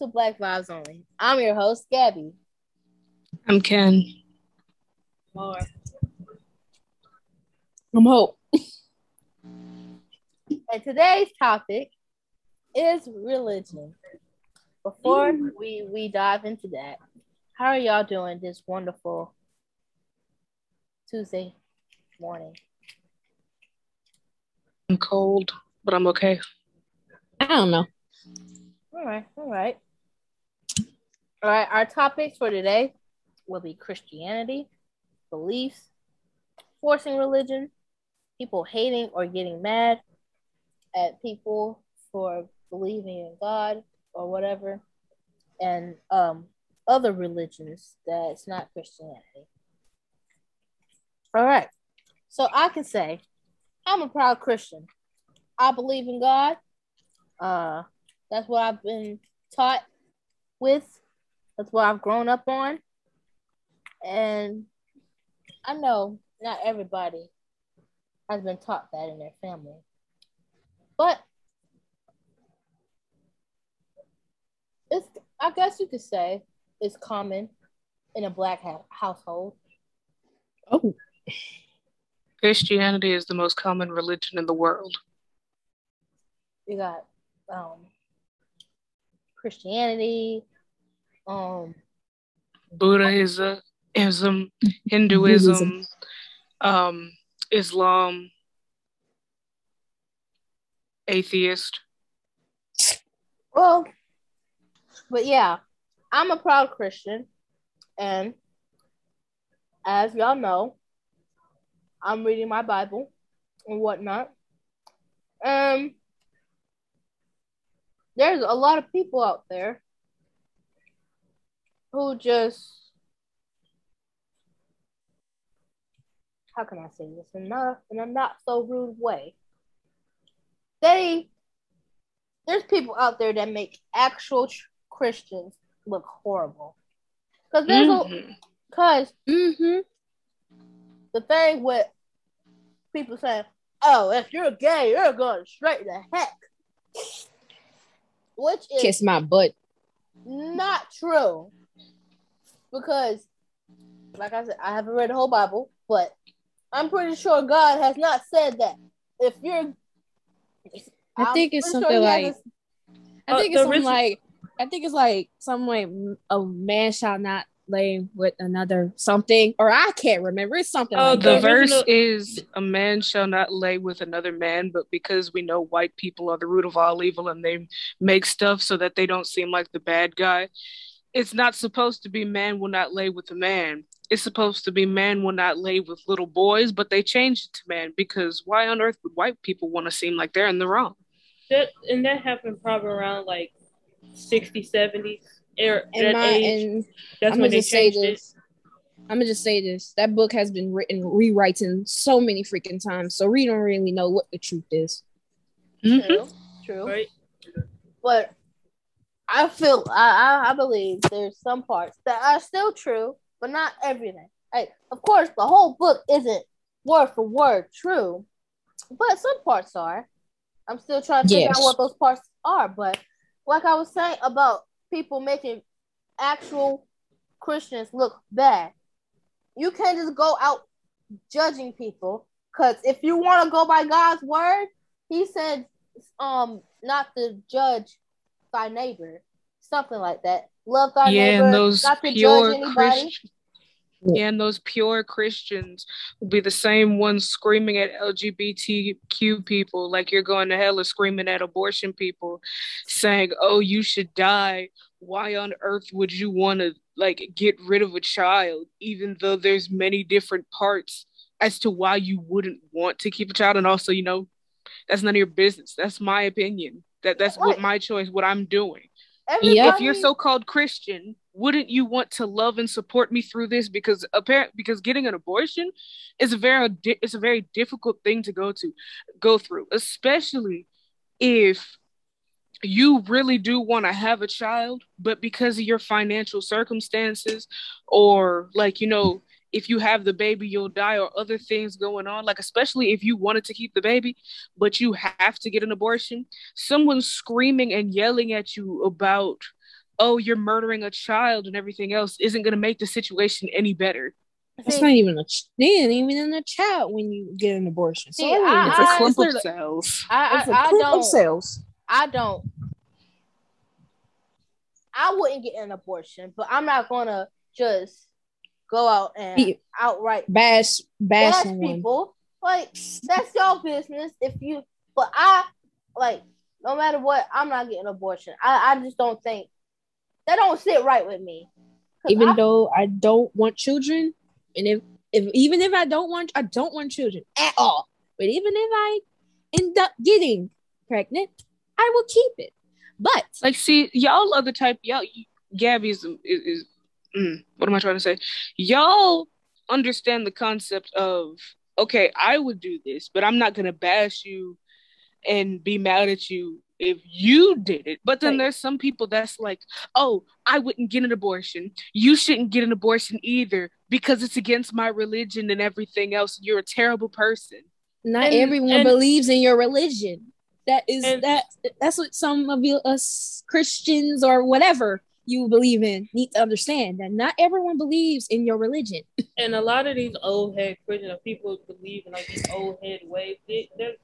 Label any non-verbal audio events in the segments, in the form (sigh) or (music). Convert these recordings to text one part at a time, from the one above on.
To Black Vibes Only. I'm your host, Gabby. I'm Ken. More. I'm Hope. And today's topic is religion. Before we, we dive into that, how are y'all doing this wonderful Tuesday morning? I'm cold, but I'm okay. I don't know. All right, all right. All right, our topics for today will be Christianity, beliefs, forcing religion, people hating or getting mad at people for believing in God or whatever, and um, other religions that's not Christianity. All right, so I can say I'm a proud Christian. I believe in God. Uh, that's what I've been taught with. That's what I've grown up on. And I know not everybody has been taught that in their family. But it's I guess you could say it's common in a black ha- household. Oh. Christianity is the most common religion in the world. You got um Christianity, um Buddhism, Ism, Hinduism, um, Islam, atheist. Well, but yeah, I'm a proud Christian, and as y'all know, I'm reading my Bible and whatnot. Um, there's a lot of people out there who just how can I say this in in a not so rude way. They there's people out there that make actual tr- Christians look horrible. Cause there's Mhm. a cause Mm-hmm. the thing with people saying, "Oh, if you're gay, you're going straight to heck," which is Kiss my butt. not true. Because, like I said, I haven't read the whole Bible, but I'm pretty sure God has not said that. If you're, I I'm think it's something he like hasn't- I Uh, think the it's something like I think it's like something like a man shall not lay with another something or I can't remember. It's something Oh, like The that. verse original- is a man shall not lay with another man, but because we know white people are the root of all evil and they make stuff so that they don't seem like the bad guy, it's not supposed to be man will not lay with a man. It's supposed to be man will not lay with little boys, but they changed it to man because why on earth would white people want to seem like they're in the wrong? That and that happened probably around like 60, 70s. Er, And that my age. and That's I'm when gonna they just say changed it. this. I'm gonna just say this. That book has been written rewriting so many freaking times, so we don't really know what the truth is. Mhm. True, true. Right? But I feel I, I I believe there's some parts that are still true, but not everything. Like, of course, the whole book isn't word for word true, but some parts are. I'm still trying to figure out what those parts are. But like I was saying about people making actual Christians look bad, you can't just go out judging people. Because if you want to go by God's word, He said, um, not to judge thy neighbor, something like that. Love thy yeah, neighbor, and those not to pure judge anybody. Christians. Yeah, and those pure Christians will be the same ones screaming at LGBTQ people like you're going to hell or screaming at abortion people, saying, "Oh, you should die." Why on earth would you want to like get rid of a child, even though there's many different parts as to why you wouldn't want to keep a child? And also, you know, that's none of your business. That's my opinion. That that's what Right. my choice. What I'm doing Everybody, if you're so-called Christian, wouldn't you want to love and support me through this? Because apparent because getting an abortion is a very it's a very difficult thing to go to go through, especially if you really do want to have a child, but because of your financial circumstances or like you know if you have the baby, you'll die, or other things going on. Like, especially if you wanted to keep the baby, but you have to get an abortion, someone screaming and yelling at you about, oh, you're murdering a child and everything else isn't going to make the situation any better. That's See, not even a ch- they ain't even in a child when you get an abortion. See, Sorry. I- It's a I- clump of cells. I, it's a I, I clump don't. cells. I don't. I wouldn't get an abortion, but I'm not gonna just go out and Be- outright Bash, bash bash people. Like that's your business. If you, but I like no matter what, I'm not getting abortion. I, I just don't think that don't sit right with me. Even I- though I don't want children, and if, if even if I don't want, I don't want children at all. But even if I end up getting pregnant, I will keep it. But Like, see, y'all are the type, y'all, Gabby is, is, is mm, what am I trying to say? Y'all understand the concept of, okay, I would do this, but I'm not going to bash you and be mad at you if you did it. But then Right. there's some people that's like, oh, I wouldn't get an abortion. You shouldn't get an abortion either because it's against my religion and everything else. You're a terrible person. not And- everyone and- believes in your religion. That is And- that that's what some of you us Christians or whatever you believe in need to understand that not everyone believes in your religion. (laughs) and a lot of these old head Christian people believe in like these old head ways. There's,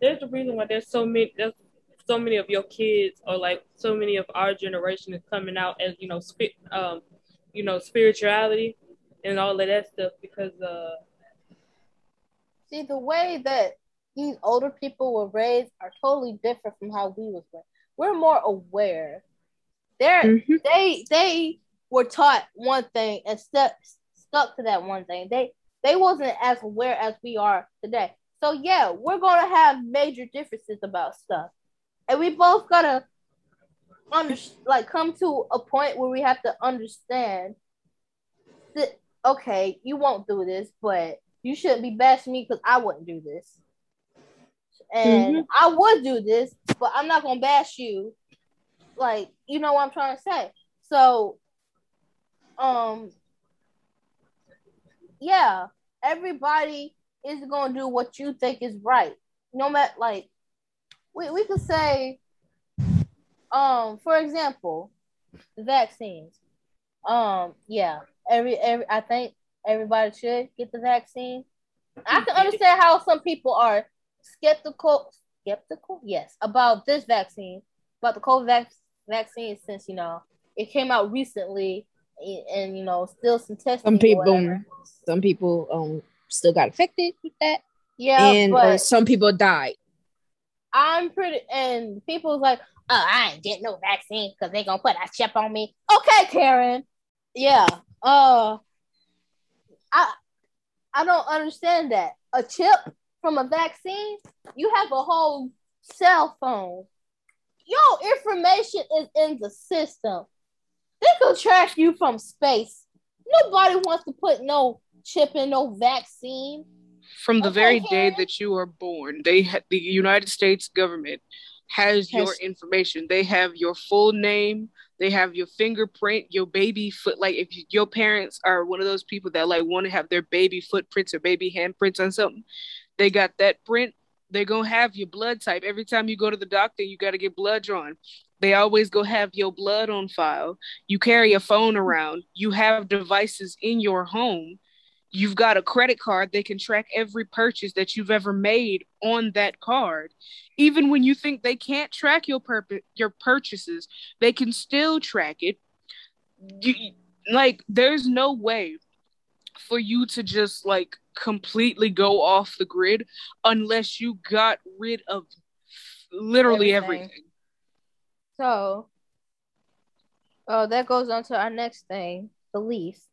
there's the reason why there's so many there's so many of your kids or like so many of our generation is coming out as you know spi- um you know spirituality and all of that stuff because uh see the way that these older people were raised are totally different from how we was raised. We're more aware. They're Mhm. they they were taught one thing and stuck stuck to that one thing. They they wasn't as aware as we are today. So yeah, we're gonna have major differences about stuff, and we both gotta under like come to a point where we have to understand that okay, you won't do this, but you shouldn't be bashing me because I wouldn't do this, and I would do this, but I'm not gonna bash you like you know what I'm trying to say. So um yeah, everybody is gonna do what you think is right. No matter like we, we could say um for example, vaccines. Um yeah, every every I think everybody should get the vaccine. I can understand how some people are skeptical skeptical, yes, about this vaccine, about the COVID vac- vaccine since you know it came out recently and, and, you know still some testing. Some people whatever. some people um still got affected with that. yeah, and but some people died. I'm pretty and people's like, oh, I ain't getting no vaccine because they gonna put a chip on me. Okay, Karen. Yeah. Uh I I don't understand that. A chip from a vaccine, you have a whole cell phone. Your information is in the system. They could track you from space. Nobody wants to put no chip in no vaccine. From the Okay, very day that you are born, they ha- the United States government has your information. They have your full name. They have your fingerprint, your baby foot. Like if you, your parents are one of those people that like want to have their baby footprints or baby handprints on something, they got that print. They're gonna have your blood type. Every time you go to the doctor, you got to get blood drawn. They always go have your blood on file. You carry a phone around. You have devices in your home. You've got a credit card. They can track every purchase that you've ever made on that card. Even when you think they can't track your your purchases, they can still track it. You, like, there's no way for you to just like completely go off the grid unless you got rid of literally Everything. everything. So, oh, that goes on to our next thing beliefs.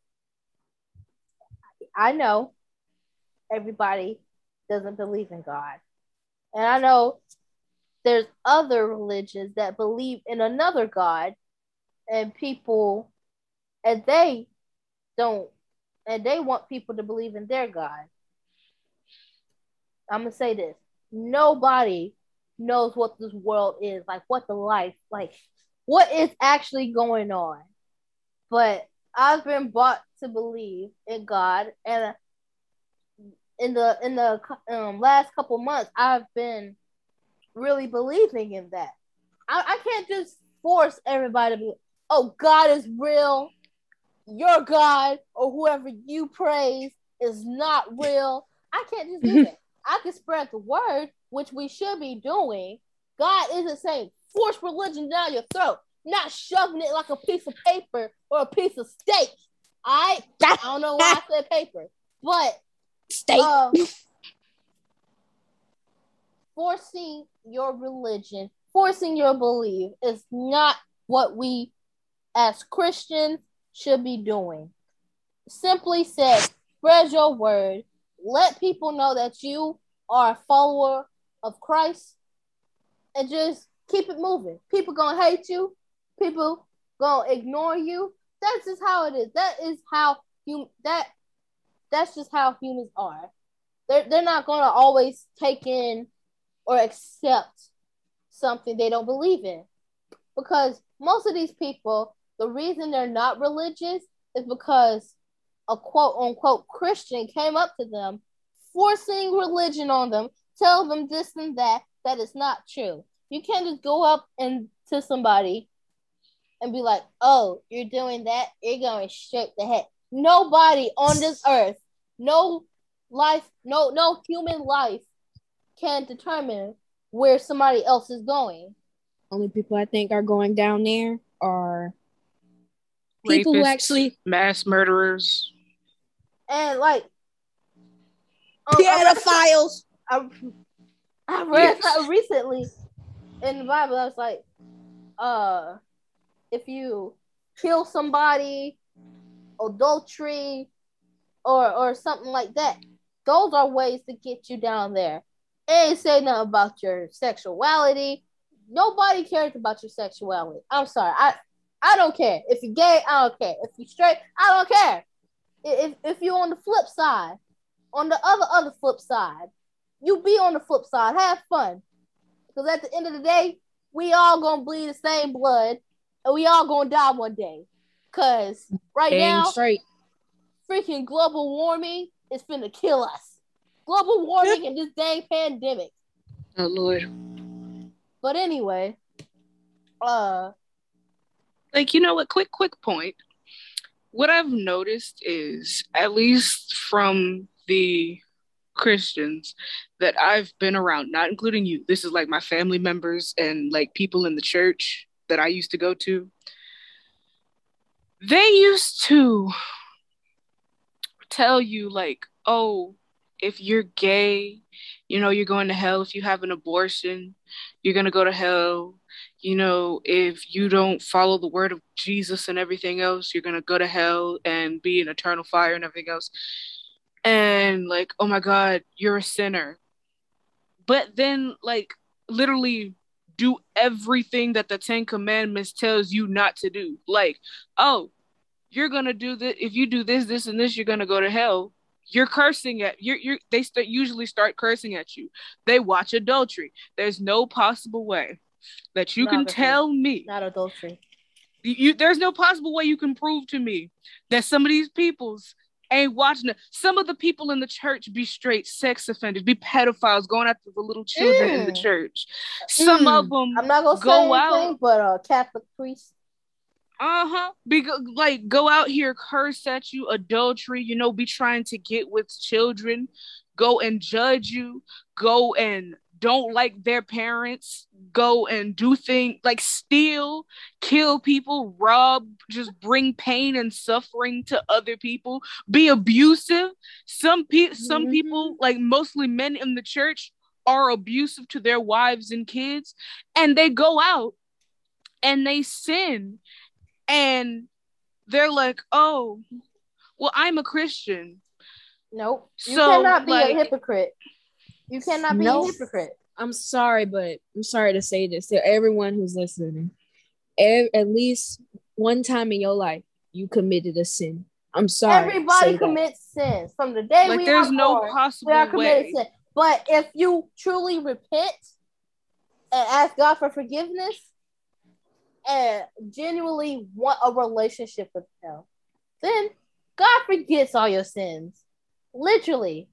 I know everybody doesn't believe in God. And I know there's other religions that believe in another God, and people, and they don't, and they want people to believe in their God. I'm gonna say this nobody knows what this world is, like what the life, like what is actually going on. But I've been brought to believe in God, and in the in the um, last couple months, I've been really believing in that. I, I can't just force everybody to be, oh, God is real. Your God or whoever you praise is not real. I can't just do that. (laughs) I can spread the word, which we should be doing. God isn't saying force religion down your throat, not shoving it like a piece of paper or a piece of steak. I I don't know why I (laughs) said paper, but Steak. um, (laughs) forcing your religion, forcing your belief is not what we as Christians should be doing. Simply said, spread your word, let people know that you are a follower of Christ, and just keep it moving. People gonna hate you, people gonna ignore you. That's just how it is. That is how you that that's just how humans are. They're they're not gonna always take in or accept something they don't believe in. Because most of these people, the reason they're not religious is because a quote unquote Christian came up to them, forcing religion on them, tell them this and that, that is not true. You can't just go up and to somebody and be like, oh, you're doing that, you're going straight to the head. Nobody on this earth, no life, no no human life can determine where somebody else is going. Only people I think are going down there are people who actually mass murderers. And like um, I read- pedophiles. I, I read Yes. something recently in the Bible. I was like, uh, if you kill somebody, adultery, or or something like that, those are ways to get you down there. It ain't say nothing about your sexuality. Nobody cares about your sexuality. I'm sorry. I I don't care. If you're gay, I don't care. If you're straight, I don't care. If if you're on the flip side, on the other other flip side, you be on the flip side. Have fun. Because at the end of the day, we all gonna bleed the same blood, and we all gonna die one day. Cause right Dang now, straight. freaking global warming is finna kill us. Global warming and this dang pandemic. Oh Lord. But anyway, uh, Like, you know what? Quick, quick point. What I've noticed is, at least from the Christians that I've been around, not including you, this is like my family members and like people in the church that I used to go to. They used to tell you, like, oh, if you're gay, you know, you're going to hell. If you have an abortion, you're going to go to hell you know, if you don't follow the word of Jesus and everything else, you're going to go to hell and be in eternal fire and everything else. And like, oh my God, you're a sinner. But then, like, literally do everything that the Ten Commandments tells you not to do. Like, oh, you're going to do this. If you do this, this, and this, you're going to go to hell. You're cursing at you're you're they st- usually start cursing at you. They watch adultery. There's no possible way that you can Pornography. tell me not adultery. you, you- there's no possible way you can prove to me that some of these peoples ain't watching it. Some of the people in the church be straight sex offenders, be pedophiles going after the little children in the Mm. church. Some Mm. of them, I'm not gonna say Go anything, out. but uh, Catholic priest. Uh huh, be like go out here, curse at you, adultery. You know, be trying to get with children, go and judge you, go and don't like their parents, go and do things like steal, kill people, rob, just bring pain and suffering to other people, be abusive. Some pe- some Mhm. people, like mostly men in the church, are abusive to their wives and kids, and they go out and they sin, and they're like, "Oh, well, I'm a Christian." Nope. You So, cannot be like- a hypocrite. You cannot be Nope. a hypocrite. I'm sorry, but I'm sorry to say this to everyone who's listening. Ev- at least one time in your life, you committed a sin. I'm sorry. Everybody say that. commits sins from the day Like, we there's are no born. possible we are committed way. sin. But if you truly repent and ask God for forgiveness and genuinely want a relationship with Him, then God forgets all your sins. Literally.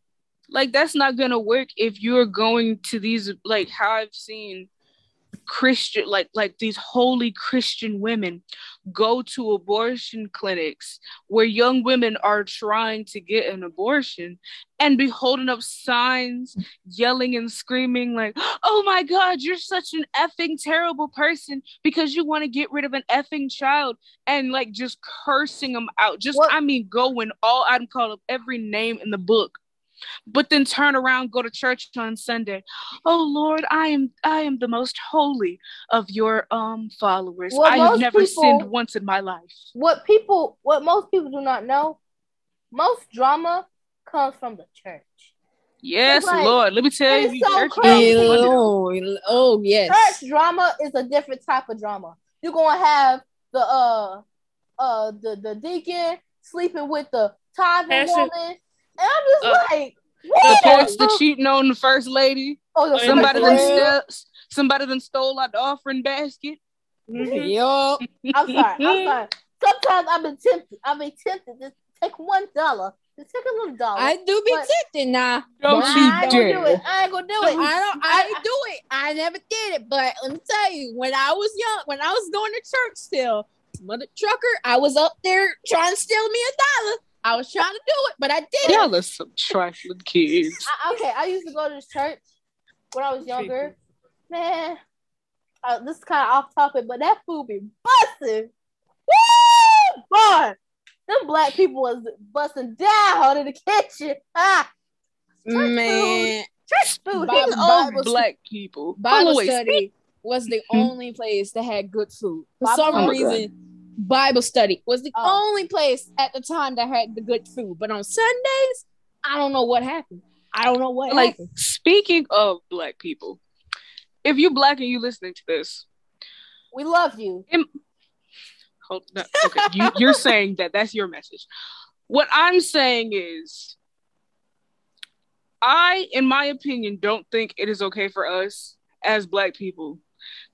Like that's not gonna work if you're going to these like how I've seen Christian like like these holy Christian women go to abortion clinics where young women are trying to get an abortion and be holding up signs yelling and screaming like oh my god you're such an effing terrible person because you want to get rid of an effing child and like just cursing them out. Just What- I mean going all out and call up every name in the book but then turn around go to church on sunday oh lord i am i am the most holy of your um followers Well, i have never people- sinned once in my life What people what most people do not know, most drama comes from the church. yes like, lord let me tell you so church crazy. Oh, oh yes. Church drama is a different type of drama. You're gonna have the uh uh the, the deacon sleeping with the tithing Pastor- woman. And I'm just Uh, like, the what? pastor cheating on the first lady Oh, the somebody first then lady. somebody then stole out the offering basket Mhm. Yup. I'm sorry. I'm (laughs) sorry. Sometimes I've been tempted. I've been tempted to take one dollar. Just take a little dollar. I do be tempted now. Don't But you I ain't gonna do it. I ain't gonna do it. I don't. I didn't do it. I never did it. But let me tell you, when I was young, when I was going to church still, mother trucker, I was up there trying to steal me a dollar. I was trying to do it, but I didn't. y'all are some trifling kids I, okay, I used to go to this church when I was younger. Man, uh, this is kind of off topic, but that food be busting. Woo, boy, them black people was busting down (laughs) in the kitchen. Ah, church food, Man, church food. Bible- hitting all Bible- black people Bible Hold on, study was the only place that had good food. For Bible some study? reason, Bible study was the Oh. only place at the time that had the good food. But on Sundays, I don't know what happened. I don't know what like happened. speaking of black people if you black and you listening to this We love you. hold no, okay you, you're saying that that's your message what i'm saying is i in my opinion don't think it is okay for us as black people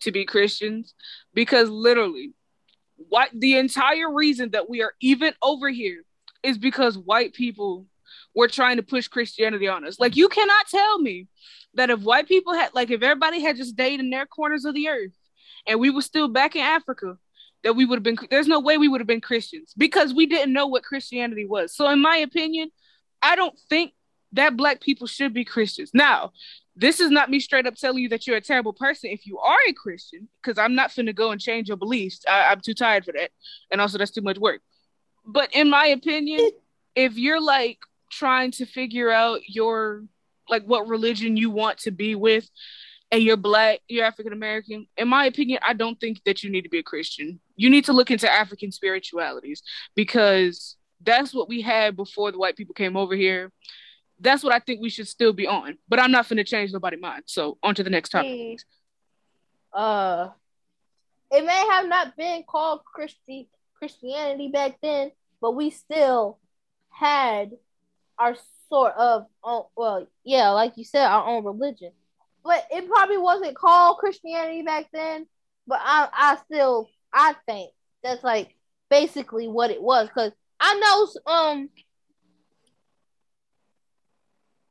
to be christians because literally what the entire reason that we are even over here is because white people were trying to push christianity on us. Like you cannot tell me that if white people had like if everybody had just stayed in their corners of the earth and we were still back in africa that we would have been there's no way we would have been christians because we didn't know what christianity was. So in my opinion i don't think that black people should be christians. Now this is not me straight up telling you that you're a terrible person if you are a christian because i'm not finna go and change your beliefs I, i'm too tired for that and also that's too much work but in my opinion (laughs) if you're like trying to figure out your like what religion you want to be with and you're black, you're African American, in my opinion, I don't think that you need to be a Christian. You need to look into African spiritualities because that's what we had before the white people came over here. That's what I think we should still be on. But I'm not going to change nobody's mind. So on to the next topic. Uh, it may have not been called Christi- Christianity back then, but we still had our sort of, oh, well, yeah, like you said, our own religion. But it probably wasn't called Christianity back then. But I, I still, I think that's like basically what it was. Cause I know, um,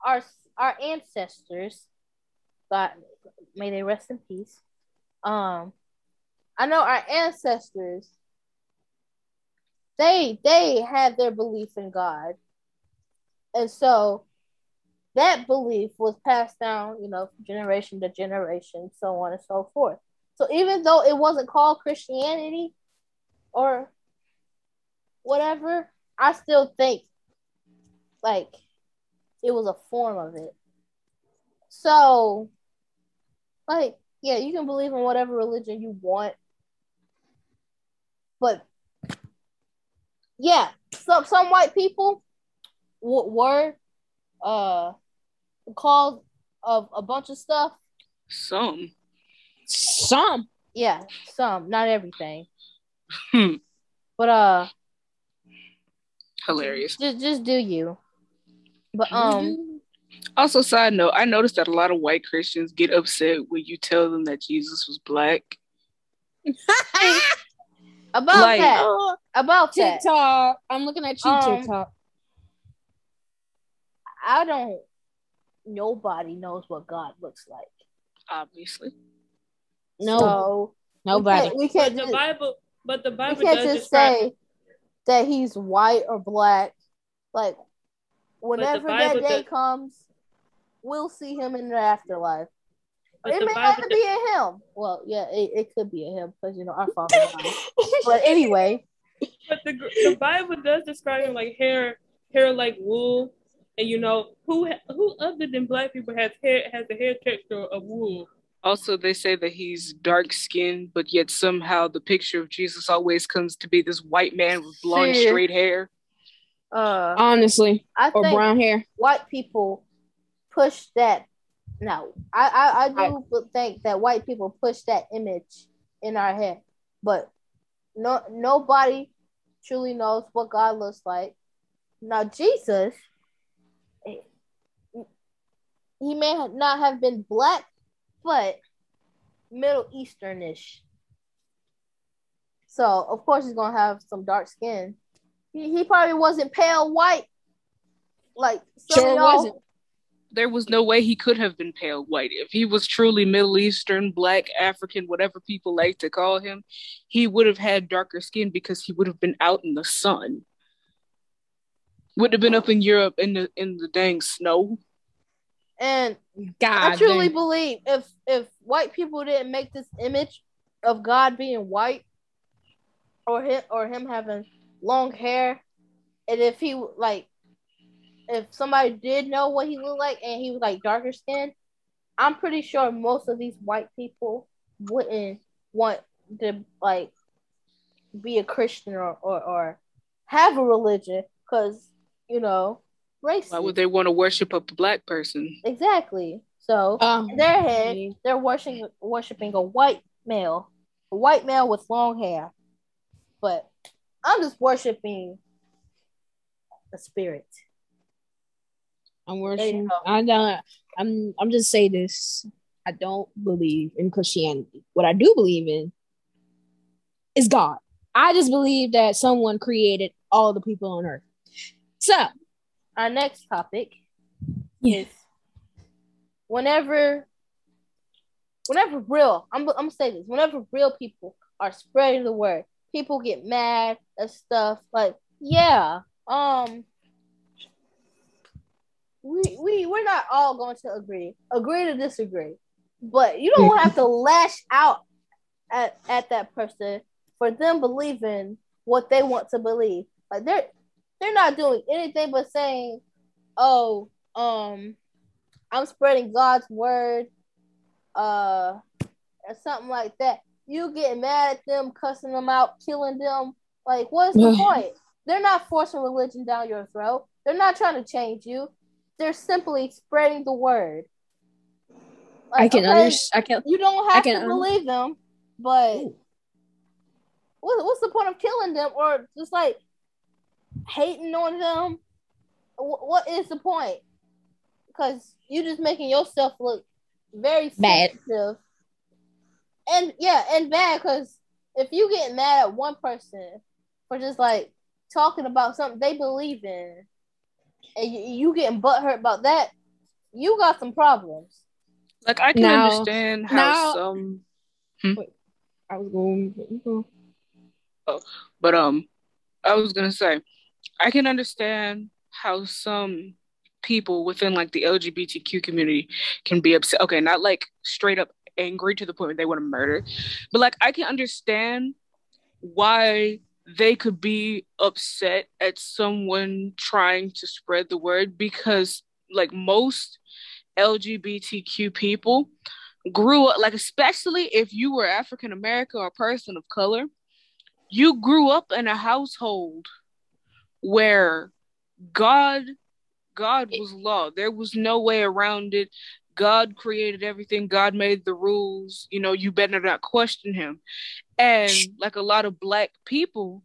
our our ancestors, God, may they rest in peace. Um, I know our ancestors. They they had their belief in God, and so that belief was passed down, you know, from generation to generation, so on and so forth. So even though it wasn't called Christianity or whatever, I still think like it was a form of it. So, like, yeah, you can believe in whatever religion you want, but yeah, some some white people w- were uh called of a bunch of stuff. Some. Some. Yeah, some, not everything, Hmm. but uh, Hilarious. just just do you. But um, Also, side note, I noticed that a lot of white Christians get upset when you tell them that Jesus was black. (laughs) About Like- that. Oh, About that. TikTok. I'm looking at you, Um, TikTok. I don't. Nobody knows what God looks like. Obviously. No, So nobody. We can't. We the can't, Bible, but the we Bible can't does just describe. say that he's white or black. Like whenever Bible that day does- comes, we'll see him in the afterlife. But it the may Bible not be a him. Well, yeah, it, it could be a him because you know our father. died. but anyway, But the the Bible does describe him like hair, hair like wool, and you know who who other than black people has hair has the hair texture of wool. Also, they say that he's dark skinned, but yet somehow the picture of Jesus always comes to be this white man with blonde, See. straight hair. Uh, Honestly, I or think brown hair. white people push that. No, I I, I do think that white people push that image in our head, but no nobody truly knows what God looks like. Now Jesus, he may not have been black, but Middle Easternish. So of course he's gonna have some dark skin. He, he probably wasn't pale white, like some Sure wasn't. There was no way he could have been pale white. If he was truly Middle Eastern, black, African, whatever people like to call him, he would have had darker skin because he would have been out in the sun. Would have been up in Europe in the in the dang snow. And God, I truly dang. believe if if white people didn't make this image of God being white, or him or him having long hair, and if he like, if somebody did know what he looked like and he was like darker skin, I'm pretty sure most of these white people wouldn't want to like be a Christian or or, or have a religion because you know race. Why would they want to worship a black person? Exactly. So Um, in their head, they're worshiping worshiping a white male, a white male with long hair. But I'm just worshiping the spirit. I'm worshiping. I don't. I'm. I'm just say this. I don't believe in Christianity. What I do believe in is God. I just believe that someone created all the people on earth. So Our next topic is whenever, whenever real, I'm, I'm gonna say this, whenever real people are spreading the word, people get mad and stuff. Like, yeah, um, we we we're not all going to agree, agree to disagree, but you don't (laughs) have to lash out at at that person for them believing what they want to believe. Like they're they're not doing anything but saying, "Oh, um, I'm spreading God's word," uh, or something like that. You getting mad at them, cussing them out, killing them. Like, what's the point? They're not forcing religion down your throat. They're not trying to change you. They're simply spreading the word. I can okay, understand. I can. You don't have to un- believe them, but what, what's the point of killing them or just like hating on them? Wh- what is the point? Because you're just making yourself look very Bad. sensitive. And yeah, and bad because if you get mad at one person for just like talking about something they believe in, and you, you getting butthurt about that, you got some problems. Like I can Now- understand how now- some I was going. Oh, But um, I was gonna say, I can understand how some people within like the LGBTQ community can be upset. Okay, not like straight up angry to the point where they want to murder, but like I can understand why they could be upset at someone trying to spread the word because like most LGBTQ people grew up like especially if you were African American or a person of color you grew up in a household where God God was law. There was no way around it. God created everything. God made the rules. You know, you better not question him. And like a lot of black people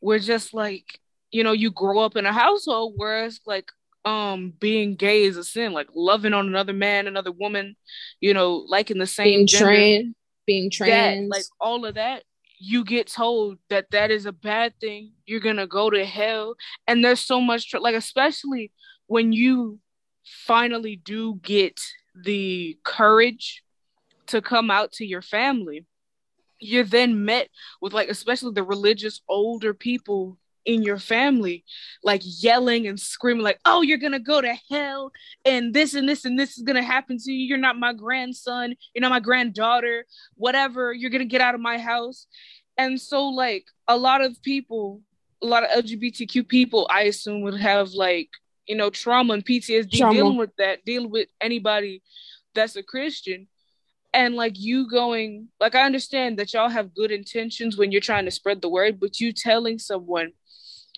were just like, you know, you grow up in a household where it's like um being gay is a sin, like loving on another man, another woman, you know, liking the same Being gender trans. Being that, trans. like all of that, you get told that that is a bad thing you're gonna go to hell and there's so much like especially when you finally do get the courage to come out to your family. You're then met with like especially the religious older people in your family like yelling and screaming like oh you're gonna go to hell and this and this and this is gonna happen to you. You're not my grandson. You're not my granddaughter. Whatever. You're gonna get out of my house. And so like a lot of people a lot of lgbtq people i assume would have like you know trauma and ptsd Trauma. dealing with that dealing with anybody that's a christian. And like you going like i understand that y'all have good intentions when you're trying to spread the word but you telling someone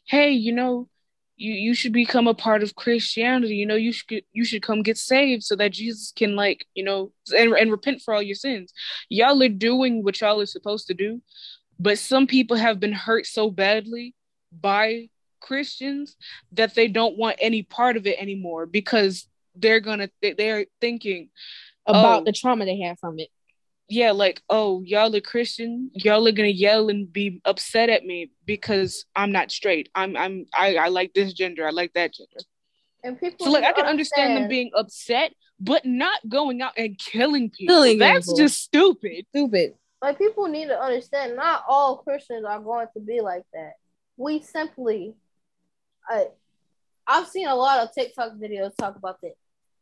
hey you know you you should become a part of christianity. You know you should you should come get saved so that jesus can like you know and, and repent for all your sins. Y'all are doing what y'all are supposed to do but some people have been hurt so badly by christians that they don't want any part of it anymore because they're gonna they- they're thinking About Oh. the trauma they had from it. yeah, like, oh, y'all are Christian, y'all are gonna yell and be upset at me because I'm not straight. I'm I'm I, I like this gender, I like that gender. And people So like I to can understand them being upset, but not going out and killing people. Killing That's people. just stupid. Stupid. like people need to understand not all Christians are going to be like that. We simply I I've seen a lot of TikTok videos talk about this.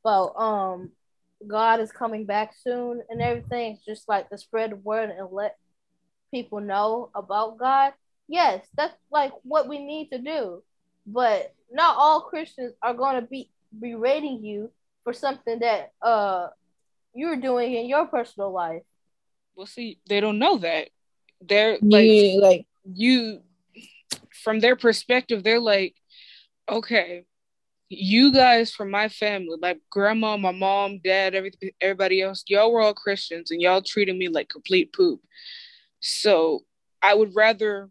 About um God is coming back soon and everything. It's just like to spread the word and let people know about God. Yes, that's like what we need to do. But not all Christians are gonna be berating you for something that uh you're doing in your personal life. Well, see, they don't know that. They're like yeah, like you from their perspective, they're like, okay, you guys from my family, like grandma, my mom, dad, everything, everybody else, y'all were all Christians and y'all treated me like complete poop. So I would rather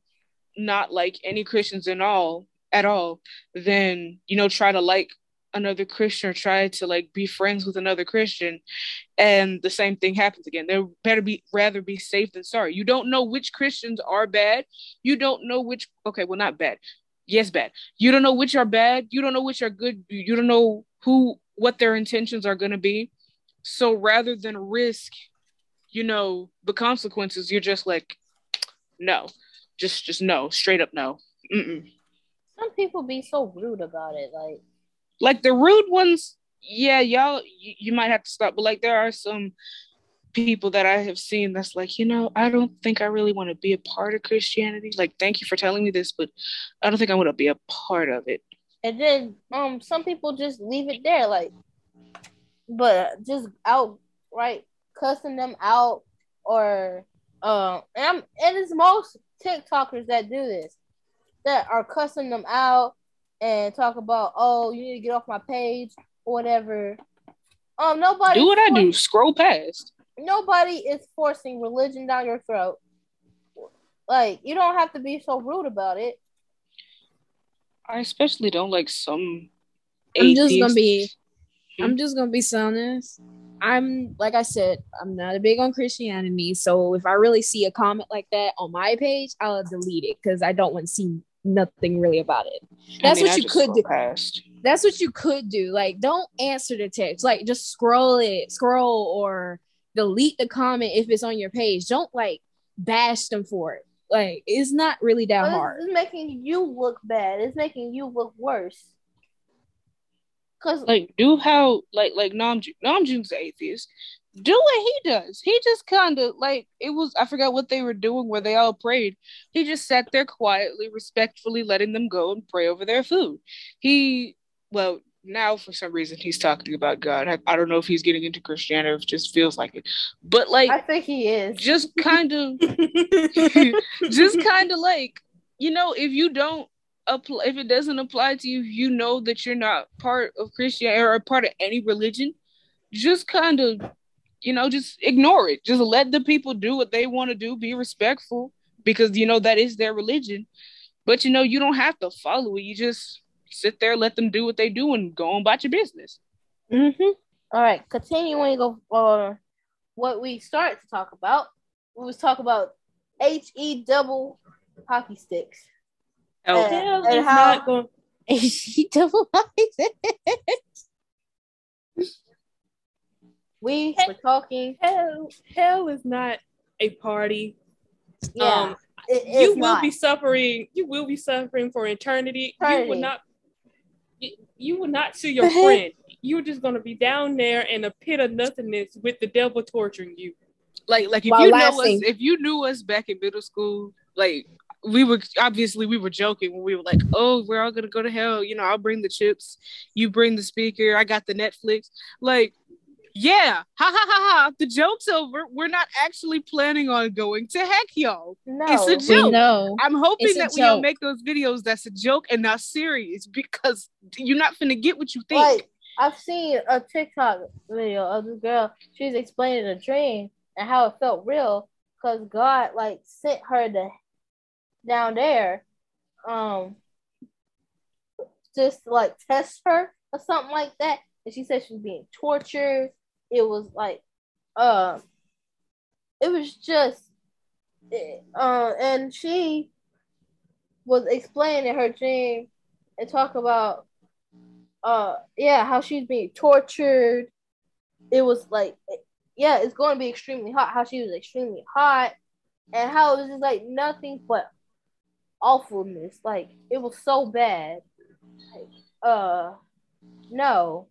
not like any Christians at all at all than, you know, try to like another Christian or try to like be friends with another Christian and the same thing happens again. There better be rather be safe than sorry. You don't know which Christians are bad. You don't know which okay, well not bad. Yes, bad. You don't know which are bad. You don't know which are good. You don't know who what their intentions are going to be. So rather than risk, you know, the consequences, you're just like no. Just just no, straight up no. Mm-mm. Some people be so rude about it. Like like the rude ones yeah y'all you, you might have to stop but like there are some people that i have seen that's like you know i don't think i really want to be a part of christianity. Like thank you for telling me this but i don't think i want to be a part of it. And then um some people just leave it there like but just outright cussing them out or um and, I'm, and it's most tiktokers that do this that are cussing them out and talk about oh you need to get off my page or whatever. Um nobody do what i do. scroll past nobody is forcing religion down your throat like you don't have to be so rude about it i especially don't like some I'm just gonna be. Hmm? I'm just gonna be honest. I'm like I said, I'm not a big on Christianity. So if I really see a comment like that on my page, I'll delete it because I don't want to see nothing really about it. I That's mean, what I you could do. past. That's what you could do. Like, don't answer the text. Like, just scroll it, scroll or delete the comment if it's on your page. Don't like bash them for it. Like, it's not really that But hard. It's, it's making you look bad. It's making you look worse. Cause like do how like like Namjoon Namjoon's atheist. Do what he does. He just kind of like it was. I forgot what they were doing where they all prayed. He just sat there quietly, respectfully letting them go and pray over their food. He well now for some reason he's talking about God. I, I don't know if he's getting into Christianity or if it just feels like it. But like I think he is. just (laughs) kind of (laughs) just kind of like you know if you don't apply if it doesn't apply to you you know that you're not part of christianity or part of any religion just kind of you know just ignore it just let the people do what they want to do be respectful because you know that is their religion but you know you don't have to follow it you just sit there let them do what they do and go on about your business Mm-hmm. All right, continuing of uh, what we started to talk about. We was talking about H E double hockey sticks. Oh, And- Hell and is how- not going. (laughs) she double We were talking. Hell, hell is not a party. Yeah, Um, it- you will not. be suffering. You will be suffering for eternity. You will not. You, you will not see your The friend. You're just gonna be down there in a pit of nothingness with the devil torturing you. like like if While you know us, if you knew us back in middle school, like we were obviously we were joking when we were like, oh, we're all gonna go to hell. You know, I'll bring the chips, you bring the speaker, I got the Netflix. Like, yeah, ha ha ha ha. The joke's over. We're not actually planning on going to heck, y'all. no. It's a joke. know. I'm hoping It's that when y'all joke. make those videos, that's a joke and not serious because you're not finna get what you think. Like I've seen a TikTok video of this girl. She's explaining a dream and how it felt real because God like sent her to down there, um, just like test her or something like that. And she said she was being tortured. It was like, uh, it was just, uh, and she was explaining her dream and talk about uh yeah how she's being tortured. It was like yeah it's going to be extremely hot how she was extremely hot and how it was just like nothing but awfulness. Like it was so bad. Like, uh no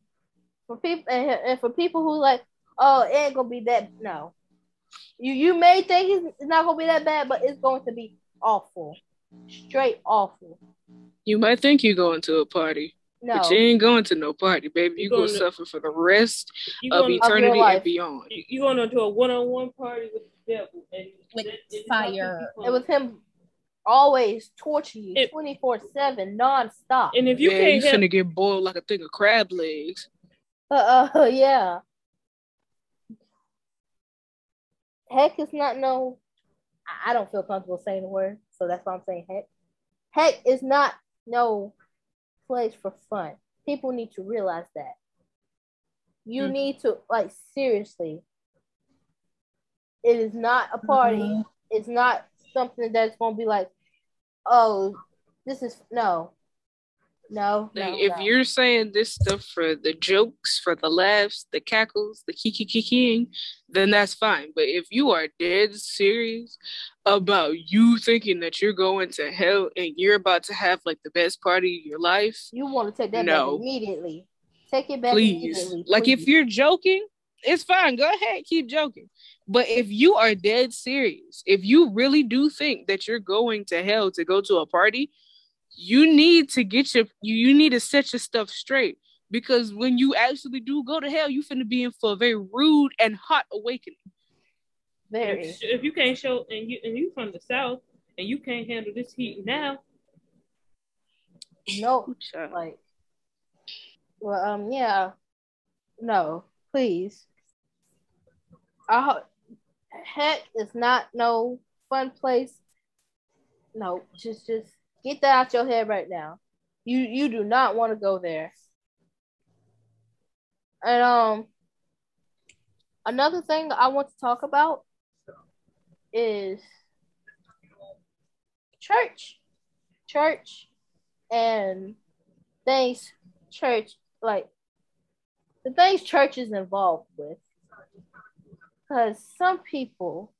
for people and, and for people who like oh it ain't gonna be that no you you may think it's, it's not gonna be that bad but it's going to be awful straight awful you might think you're going to a party, no but you ain't going to no party, baby. You You're gonna going to- suffer for the rest You of going Of eternity and beyond. you, you going to do a one-on-one party with the devil and With it- it's not gonna be fire. fun. It was him always torture you 24 7 non-stop. And if you yeah, you can't help, finna get boiled like a thing of crab legs. Uh, uh, (laughs) yeah. Heck is not no. I- don't feel comfortable saying the word, so that's why I'm saying heck. Heck is not no place for fun. People need to realize that. You Mhm. need to like seriously. It is not a party. It's not something that's gonna be like, oh, this is no, no, no. If no. you're saying this stuff for the jokes, for the laughs, the cackles, the kiki kikiing, then that's fine. But if you are dead serious about you thinking that you're going to hell and you're about to have like the best party of your life, You want to take that No. back immediately. Take it back please. immediately. Like if you're joking, it's fine. Go ahead, keep joking. But if you are dead serious, if you really do think that you're going to hell to go to a party, you need to get your you, you need to set your stuff straight. Because when you actually do go to hell, you finna be in for a very rude and hot awakening. very. If, if you can't show and you and you from the south and you can't handle this heat now, no like well um yeah. No please. I ho- heck is not no fun place. No just just get that out your head right now. You you do not want to go there. And um another thing I want to talk about is church. Church and things church like the things church is involved with. Because some people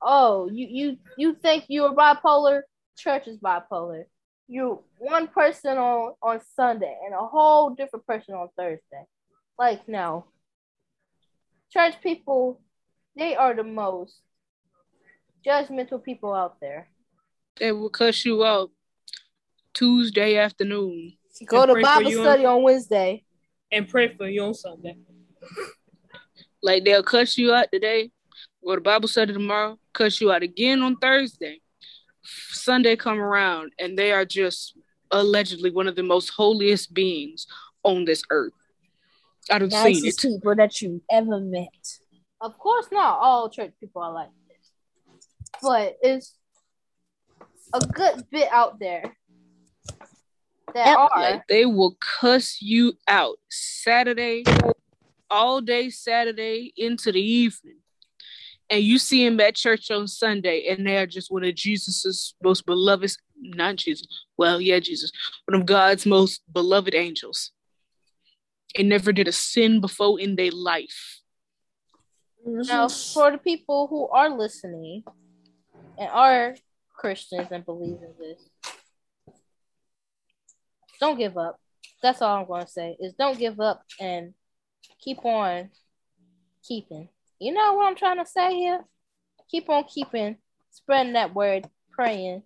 oh you you you think you're bipolar church is bipolar you one person on on sunday and a whole different person on thursday like no church people they are the most judgmental people out there They will cuss you out Tuesday afternoon. go to bible you on- study on wednesday and pray for you on Sunday. Like they'll cuss you out today, go to Bible study tomorrow, cuss you out again on Thursday. Sunday come around and they are just allegedly one of the most holiest beings on this earth. I don't see it. Nicest people that you ever met. Of course, not all church people are like this, but it's a good bit out there that Yep. are. Like they will cuss you out Saturday, all day Saturday into the evening. And you see him at church on Sunday, and they're just one of Jesus's most beloved, not Jesus, well, yeah, Jesus, one of God's most beloved angels, and never did a sin before in their life. Now, for the people who are listening and are Christians and believe in this, don't give up. That's all I'm going to say is don't give up and keep on keeping. You know what I'm trying to say here? Keep on keeping, spreading that word, praying,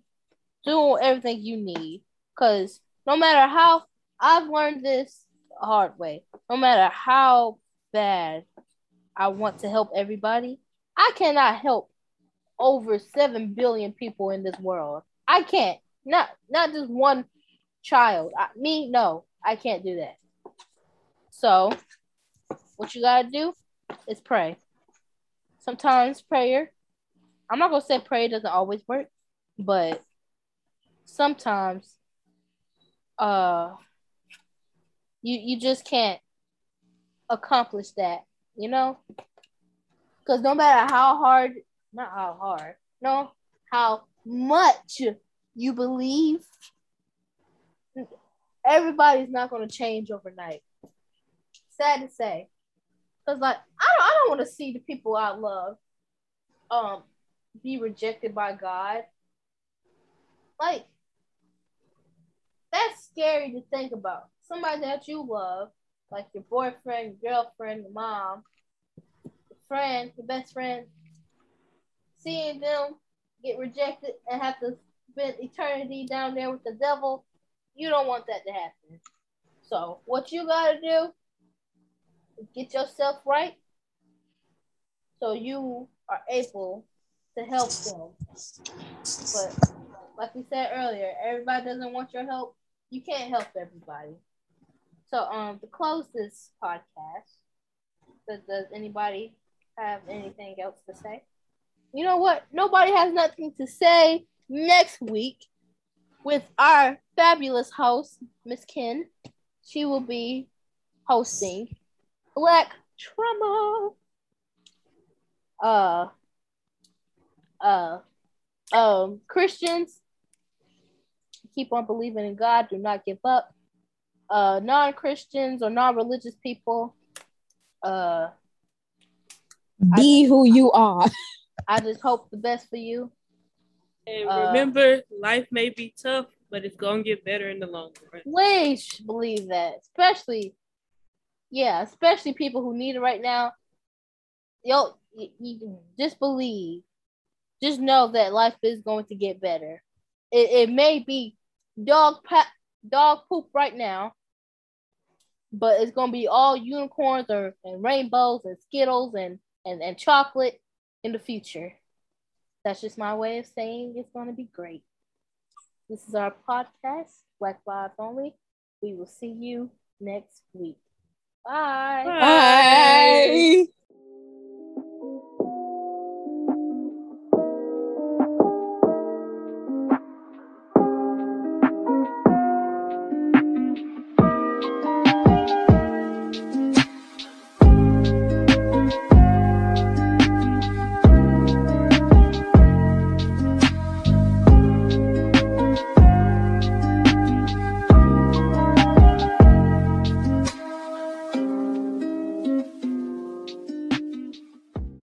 doing everything you need. Because no matter how I've learned this hard way, no matter how bad I want to help everybody, I cannot help over 7 billion people in this world. I can't. Not not just one child. I, me, no, I can't do that. So, what you gotta do is pray. Sometimes prayer, I'm not gonna say prayer doesn't always work, but sometimes, uh, you you just can't accomplish that, you know, because no matter how hard, not how hard, no, how much you believe everybody's not gonna change overnight. Sad to say, cause like I don't, I don't want to see the people I love, um, be rejected by God. Like that's scary to think about. Somebody that you love, like your boyfriend, your girlfriend, your mom, your friend, your best friend, seeing them get rejected and have to spend eternity down there with the devil you don't want that to happen. So what you gotta do get yourself right so you are able to help them. But like we said earlier, everybody doesn't want your help. You can't help everybody. So um to close this podcast, does, does anybody have anything else to say? You know what? Nobody has nothing to say next week with our fabulous host, Miss Ken. She will be hosting Black Trauma. Uh, uh, um, Christians keep on believing in God. Do not give up. Uh, non-Christians or non-religious people, uh, be I, who you are. (laughs) I just hope the best for you. And uh, remember, uh, life may be tough, but it's gonna get better in the long run. Please believe that, especially, yeah, especially people who need it right now. Yo, you, you just believe, just know that life is going to get better. It, it may be dog pa- dog poop right now, but it's gonna be all unicorns or and rainbows and skittles and and, and chocolate in the future. That's just my way of saying it's going to be great. This is our podcast, Black Lives Only. We will see you next week. Bye. Bye. Bye.